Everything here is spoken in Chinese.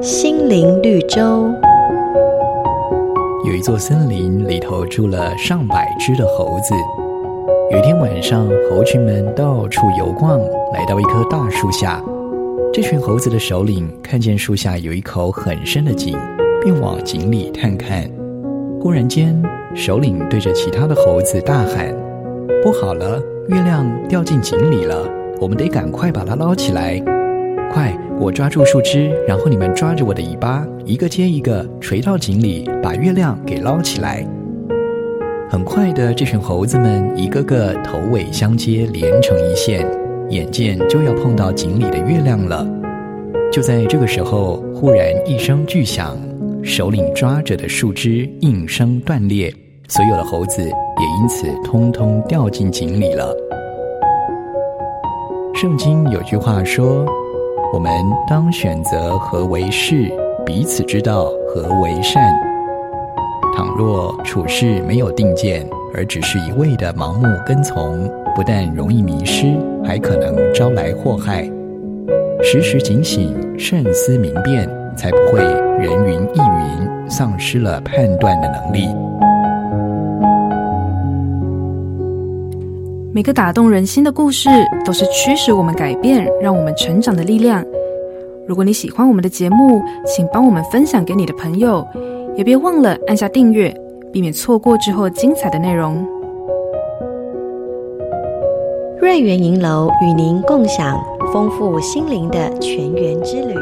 心灵绿洲。有一座森林，里头住了上百只的猴子。有一天晚上，猴群们到处游逛，来到一棵大树下。这群猴子的首领看见树下有一口很深的井，便往井里探看。忽然间，首领对着其他的猴子大喊：“不好了，月亮掉进井里了！我们得赶快把它捞起来！我抓住树枝，然后你们抓着我的尾巴，一个接一个垂到井里，把月亮给捞起来。”很快的，这群猴子们一个个头尾相接，连成一线，眼见就要碰到井里的月亮了。就在这个时候，忽然一声巨响，首领抓着的树枝应声断裂，所有的猴子也因此通通掉进井里了。圣经有句话说：“我们当选择何为是，彼此知道何为善。”倘若处事没有定见，而只是一味的盲目跟从，不但容易迷失，还可能招来祸害。时时警醒，慎思明辨，才不会人云亦云，丧失了判断的能力。每个打动人心的故事，都是驱使我们改变、让我们成长的力量。如果你喜欢我们的节目，请帮我们分享给你的朋友。也别忘了按下订阅，避免错过之后精彩的内容。瑞圆银楼与您共享丰富心灵的泉源之旅。